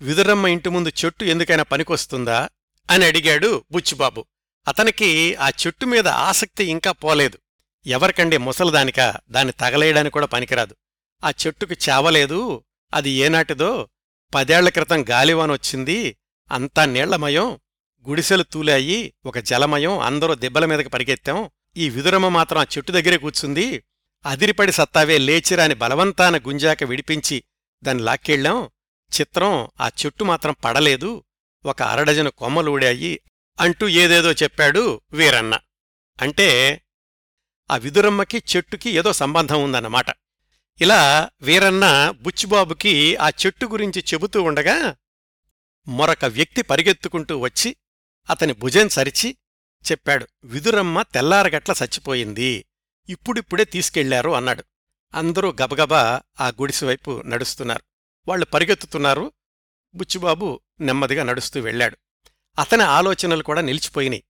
విదురమ్మ ఇంటి ముందు చెట్టు ఎందుకైనా పనికొస్తుందా అని అడిగాడు బుచ్చిబాబు. అతనికి ఆ చెట్టు మీద ఆసక్తి ఇంకా పోలేదు. ఎవరికండి ముసలదానికా? దాన్ని తగలేయడానికి కూడా పనికిరాదు. ఆ చెట్టుకి చావలేదు అది ఏనాటిదో పదేళ్ళ క్రితం గాలివానొచ్చింది అంతా నీళ్ళమయం గుడిసెలు తూలాయి ఒక జలమయం అందరూ దెబ్బల మీదకి పరిగెత్తాం ఈ విదురమ్మ మాత్రం ఆ చెట్టు దగ్గరే కూర్చుంది అదిరిపడి సత్తావే లేచిరాని బలవంతాన గుంజాక విడిపించి దాన్ని లాక్కెళ్ళాం చిత్రం ఆ చెట్టు మాత్రం పడలేదు ఒక అరడజను కొమ్మలూడాయి అంటూ ఏదేదో చెప్పాడు వీరన్న. అంటే ఆ విదురమ్మకి చెట్టుకి ఏదో సంబంధం ఉందన్నమాట. ఇలా వీరన్న బుచ్చిబాబుకి ఆ చెట్టు గురించి చెబుతూ ఉండగా మరొక వ్యక్తి పరిగెత్తుకుంటూ వచ్చి అతని భుజం సరిచి చెప్పాడు విదురమ్మ తెల్లారగట్ల చచ్చిపోయింది. ఇప్పుడిప్పుడే తీసుకెళ్ళారు అన్నాడు. అందరూ గబగబా ఆ గుడిసెవైపు నడుస్తున్నారు. వాళ్ళు పరిగెత్తుతున్నారు. బుచ్చిబాబు నెమ్మదిగా నడుస్తూ వెళ్ళాడు. అతని ఆలోచనలు కూడా నిలిచిపోయినాయి.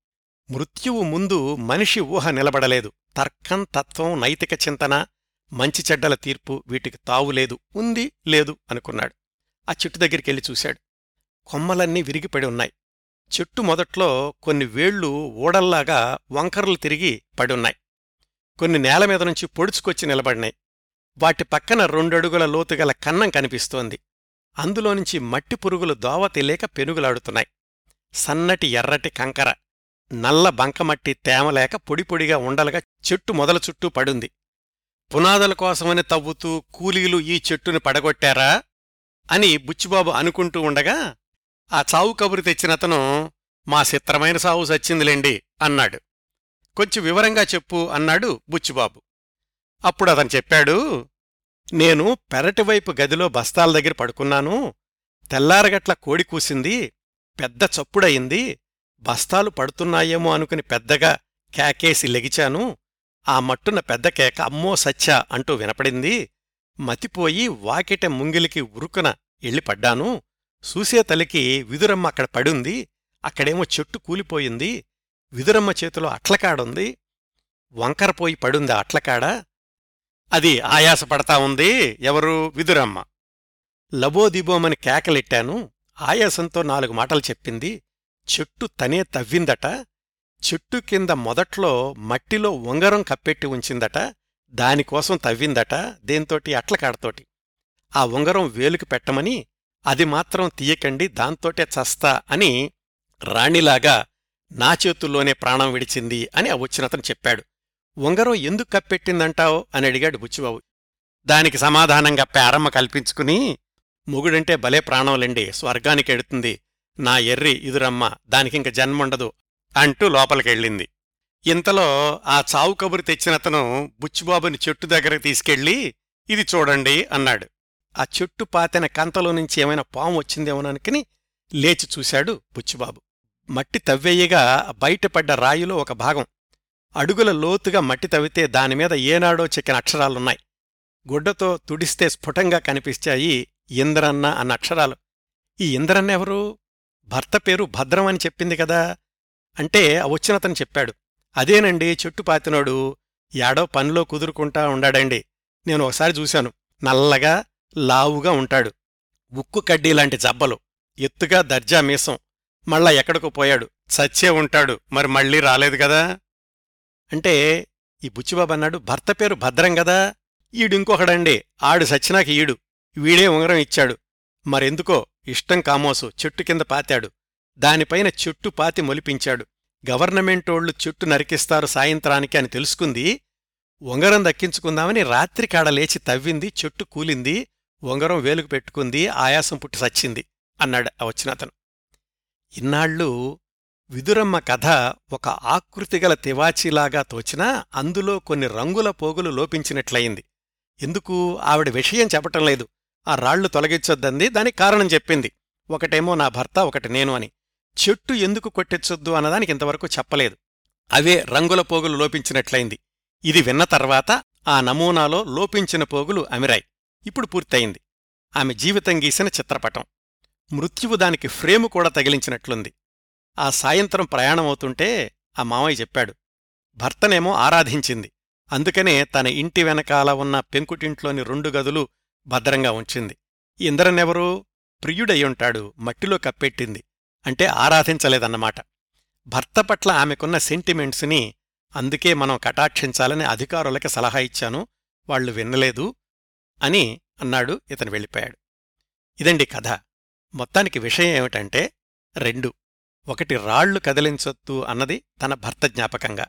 మృత్యువు ముందు మనిషి ఊహ నిలబడలేదు. తర్కం తత్వం నైతిక చింతన మంచి చెడ్డల తీర్పు వీటికి తావులేదు ఉంది లేదు అనుకున్నాడు. ఆ చెట్టు దగ్గరికెళ్ళి చూశాడు. కొమ్మలన్నీ విరిగిపడి ఉన్నాయి. చెట్టు మొదట్లో కొన్ని వేళ్ళు ఊడల్లాగా వంకర్లు తిరిగి పడున్నాయి కొన్ని నేల మీద నుంచి పొడుచుకొచ్చి నిలబడినాయి. వాటి పక్కన రెండడుగుల లోతుగల కన్నం కనిపిస్తోంది. అందులోనుంచి మట్టి పురుగులు దోవ తెలియక పెనుగులాడుతున్నాయి. సన్నటి ఎర్రటి కంకర. నల్ల బంకమట్టి తేమలేక పొడిపొడిగా ఉండలుగా చెట్టు మొదల చుట్టూ పడుంది. పునాదుల కోసమని తవ్వుతూ కూలీలు ఈ చెట్టుని పడగొట్టారా? అని బుచ్చిబాబు అనుకుంటూ ఉండగా ఆ చావు కబురు తెచ్చినతను మా చిత్రమైన సావు సచ్చిందిలేండి అన్నాడు. కొంచెం వివరంగా చెప్పు అన్నాడు బుచ్చిబాబు. అప్పుడు అతను చెప్పాడు నేను పెరటివైపు గదిలో బస్తాల దగ్గర పడుకున్నాను. తెల్లారగట్ల కోడి కూసింది పెద్ద చప్పుడయింది. బస్తాలు పడుతున్నాయేమో అనుకుని పెద్దగా కేకేసి లెగిచాను. ఆ మట్టున పెద్ద కేక అమ్మో సచ్చా అంటూ వినపడింది. మతిపోయి వాకిట ముంగిలికి ఉరుకున ఎళ్ళిపడ్డాను చూసే తలికి విదురమ్మ అక్కడ పడుంది. అక్కడేమో చెట్టు కూలిపోయింది. విదురమ్మ చేతిలో అట్లకాడుంది. వంకరపోయి పడుంది అట్లకాడ. అది ఆయాసపడతా ఉంది. ఎవరు? విదురమ్మ. లబోదిబోమని కేకలెట్టాను. ఆయాసంతో నాలుగు మాటలు చెప్పింది. చెట్టు తనే తవ్విందట చెట్టు కింద మొదట్లో మట్టిలో ఉంగరం కప్పెట్టి ఉంచిందట దానికోసం తవ్విందట దేంతోటి అట్లకాడతోటి. ఆ ఉంగరం వేలుకి పెట్టమని అది మాత్రం తీయకండి దాంతోటే చస్తా అని రాణిలాగా నా చేతుల్లోనే ప్రాణం విడిచింది అని ఆ వచ్చినతను చెప్పాడు. ఉంగరం ఎందుకు కప్పెట్టిందంటావు? అని అడిగాడు బుచ్చిబాబు. దానికి సమాధానంగా పేరమ్మ కల్పించుకుని మొగుడంటే భలే ప్రాణంలండి స్వర్గానికి ఎడుతుంది నా ఎర్రి ఇదురమ్మ దానికింక జన్ముండదు అంటూ లోపలికెళ్ళింది. ఇంతలో ఆ చావు కబురు తెచ్చినతను బుచ్చిబాబుని చెట్టు దగ్గరకు తీసుకెళ్ళి ఇది చూడండి అన్నాడు. ఆ చెట్టు పాతెన కంతలో నుంచి ఏమైనా పాము వచ్చిందేమోననుకుని లేచి చూశాడు బుచ్చిబాబు. మట్టి తవ్వేయగా బయటపడ్డ రాయిలో ఒక భాగం. అడుగుల లోతుగా మట్టి తవ్వితే దానిమీద ఏనాడో చెక్కిన అక్షరాలున్నాయి. గుడ్డతో తుడిస్తే స్ఫుటంగా కనిపిస్తాయి ఇంద్రన్న అన్న అక్షరాలు. ఈ ఇంద్రన్నెవరు భర్త పేరు భద్రం అని చెప్పింది కదా. అంటే వచ్చినతను చెప్పాడు. అదేనండి చెట్టు పాతినోడు యాడో పనిలో కుదురుకుంటా ఉండాడండి. నేను ఒకసారి చూశాను. నల్లగా లావుగా ఉంటాడు. ఉక్కు కడ్డీలాంటి జబ్బలు. ఎత్తుగా దర్జా మీసం. మళ్ళా ఎక్కడికో పోయాడు. చచ్చే ఉంటాడు. మరి మళ్ళీ రాలేదు కదా. అంటే ఈ బుచ్చిబాబు అన్నాడు భర్త పేరు భద్రం గదా ఈడింకొకడండి ఆడు సచ్చినాక ఈడు. వీడే ఉంగరం ఇచ్చాడు. మరెందుకో? ఇష్టం కామోసు చెట్టు కింద పాతాడు. దానిపైన చెట్టు పాతి మొలిపించాడు. గవర్నమెంటోళ్ళు చెట్టు నరికిస్తారు సాయంత్రానికి అని తెలుసుకుంది. ఉంగరం దక్కించుకుందామని రాత్రికాడ లేచి తవ్వింది చెట్టు కూలింది ఉంగరం వేలుకు పెట్టుకుంది ఆయాసం పుట్టి సచ్చింది అన్నాడు ఆ వచ్చినతను. ఇన్నాళ్ళు విదురమ్మ కథ ఒక ఆకృతిగల తివాచీలాగా తోచినా అందులో కొన్ని రంగుల పోగులు లోపించినట్లయింది. ఎందుకు? ఆవిడ విషయం చెప్పటం లేదు. ఆ రాళ్ళు తొలగించొద్దంది. దానికి కారణం చెప్పింది. ఒకటేమో నా భర్త ఒకటి నేను అని. చెట్టు ఎందుకు కొట్టించొద్దు అన్నదానికి ఇంతవరకు చెప్పలేదు. అవే రంగుల పోగులు లోపించినట్లయింది. ఇది విన్న తర్వాత ఆ నమూనాలో లోపించిన పోగులు అమిరాయి. ఇప్పుడు పూర్తయింది. ఆమె జీవితం గీసిన చిత్రపటం. మృత్యువు దానికి ఫ్రేము కూడా తగిలించినట్లుంది. ఆ సాయంత్రం ప్రయాణమవుతుంటే ఆ మామయ్య చెప్పాడు. భర్తనేమో ఆరాధించింది. అందుకనే తన ఇంటి వెనకాల ఉన్న పెంకుటింట్లోని రెండు గదులు భద్రంగా ఉంచింది. ఇంద్రనెవరూ ప్రియుడయ్యుంటాడు మట్టిలో కప్పెట్టింది. అంటే ఆరాధించలేదన్నమాట. భర్త పట్ల ఆమెకున్న సెంటిమెంట్స్ని అందుకే మనం కటాక్షించాలని అధికారులకి సలహా ఇచ్చాను. వాళ్ళు వినలేదు అని అన్నాడు ఇతను వెళ్ళిపోయాడు. ఇదండి కథ. మొత్తానికి విషయం ఏమిటంటే రెండు. ఒకటి రాళ్ళు కదిలించొద్దు అన్నది తన భర్త జ్ఞాపకంగా.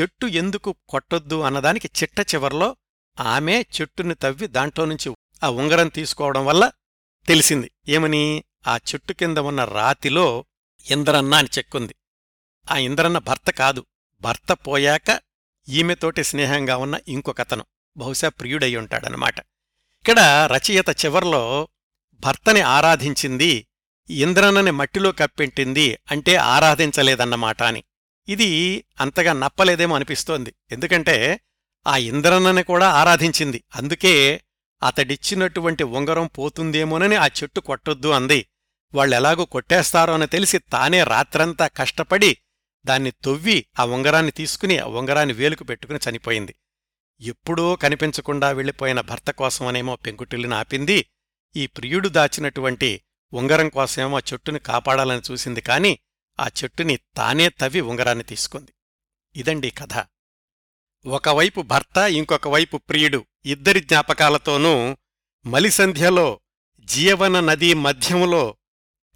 చెట్టు ఎందుకు కొట్టొద్దు అన్నదానికి చిట్ట చివర్లో ఆమె చెట్టుని తవ్వి దాంట్లో నుంచి ఆ ఉంగరం తీసుకోవడం వల్ల తెలిసింది. ఏమని? ఆ చెట్టు కింద ఉన్న రాతిలో ఇంద్రన్న అని చెక్కుంది. ఆ ఇంద్రన్న భర్త కాదు. భర్త పోయాక ఈమెతోటి స్నేహంగా ఉన్న ఇంకొకతను బహుశా ప్రియుడయ్యుంటాడనమాట ఉంటాడనమాట ఇక్కడ రచయిత చివర్లో భర్తని ఆరాధించింది ఇంద్రన్నని మట్టిలో కప్పెట్టింది అంటే ఆరాధించలేదన్నమాట అని. ఇది అంతగా నప్పలేదేమో అనిపిస్తోంది. ఎందుకంటే ఆ ఇంద్రన్నని కూడా ఆరాధించింది. అందుకే అతడిచ్చినటువంటి ఉంగరం పోతుందేమోనని ఆ చెట్టు కొట్టొద్దు అంది. వాళ్ళెలాగూ కొట్టేస్తారో అని తెలిసి తానే రాత్రంతా కష్టపడి దాన్ని తొవ్వి ఆ ఉంగరాన్ని తీసుకుని ఆ ఉంగరాన్ని వేలుకు పెట్టుకుని చనిపోయింది. ఎప్పుడో కనిపించకుండా వెళ్ళిపోయిన భర్త కోసమనేమో పెంకుటిల్లిని ఆపింది. ఈ ప్రియుడు దాచినటువంటి ఉంగరం కోసమేమో ఆ చెట్టుని కాపాడాలని చూసింది కాని ఆ చెట్టుని తానే తవ్వి ఉంగరాన్ని తీసుకుంది. ఇదండి కథ. ఒకవైపు భర్త ఇంకొక వైపు ప్రియుడు. ఇద్దరి జ్ఞాపకాలతోనూ మలిసంధ్యలో జీవన నదీ మధ్యములో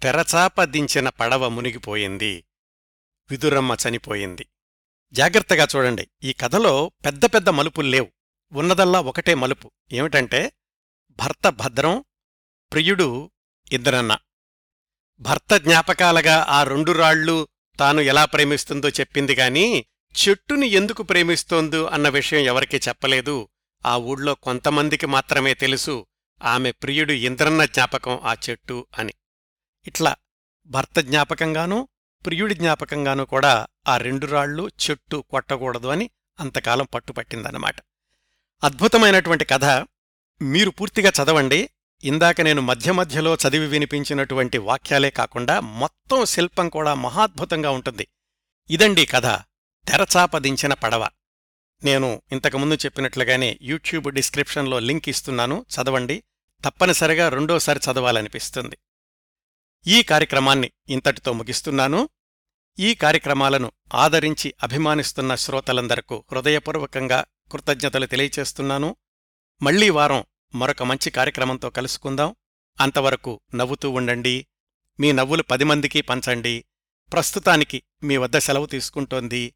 తెరచాప దించిన పడవ మునిగిపోయింది. విదురమ్మ చనిపోయింది. జాగ్రత్తగా చూడండి. ఈ కథలో పెద్ద పెద్ద మలుపులు లేవు. ఉన్నదల్లా ఒకటే మలుపు. ఏమిటంటే భర్త భద్రం ప్రియుడు ఇద్దరన్న భర్త జ్ఞాపకాలగా ఆ రెండు రాళ్ళు తాను ఎలా ప్రేమిస్తుందో చెప్పింది గాని చెట్టుని ఎందుకు ప్రేమిస్తోందో అన్న విషయం ఎవరికీ చెప్పలేదు. ఆ ఊళ్ళో కొంతమందికి మాత్రమే తెలుసు ఆమె ప్రియుడు ఇంద్రన్న జ్ఞాపకం ఆ చెట్టు అని. ఇట్లా భర్త జ్ఞాపకంగానూ ప్రియుడి జ్ఞాపకంగానూ కూడా ఆ రెండు రాళ్ళు చెట్టు కొట్టకూడదు అని అంతకాలం పట్టుపట్టిందన్నమాట. అద్భుతమైనటువంటి కథ. మీరు పూర్తిగా చదవండి. ఇందాక నేను మధ్య మధ్యలో చదివి వినిపించినటువంటి వాక్యాలే కాకుండా మొత్తం శిల్పం కూడా మహాద్భుతంగా ఉంటుంది. ఇదండి కథ. తెరచాపదించిన పడవ. నేను ఇంతకుముందు చెప్పినట్లుగానే యూట్యూబ్ డిస్క్రిప్షన్లో లింక్ ఇస్తున్నాను చదవండి. తప్పనిసరిగా రెండోసారి చదవాలనిపిస్తుంది. ఈ కార్యక్రమాన్ని ఇంతటితో ముగిస్తున్నాను. ఈ కార్యక్రమాలను ఆదరించి అభిమానిస్తున్న శ్రోతలందరకు హృదయపూర్వకంగా కృతజ్ఞతలు తెలియచేస్తున్నాను. మళ్ళీ వారం మరొక మంచి కార్యక్రమంతో కలుసుకుందాం. అంతవరకు నవ్వుతూ ఉండండి. మీ నవ్వులు పది మందికి పంచండి. ప్రస్తుతానికి మీ వద్ద సెలవు తీసుకుంటోంది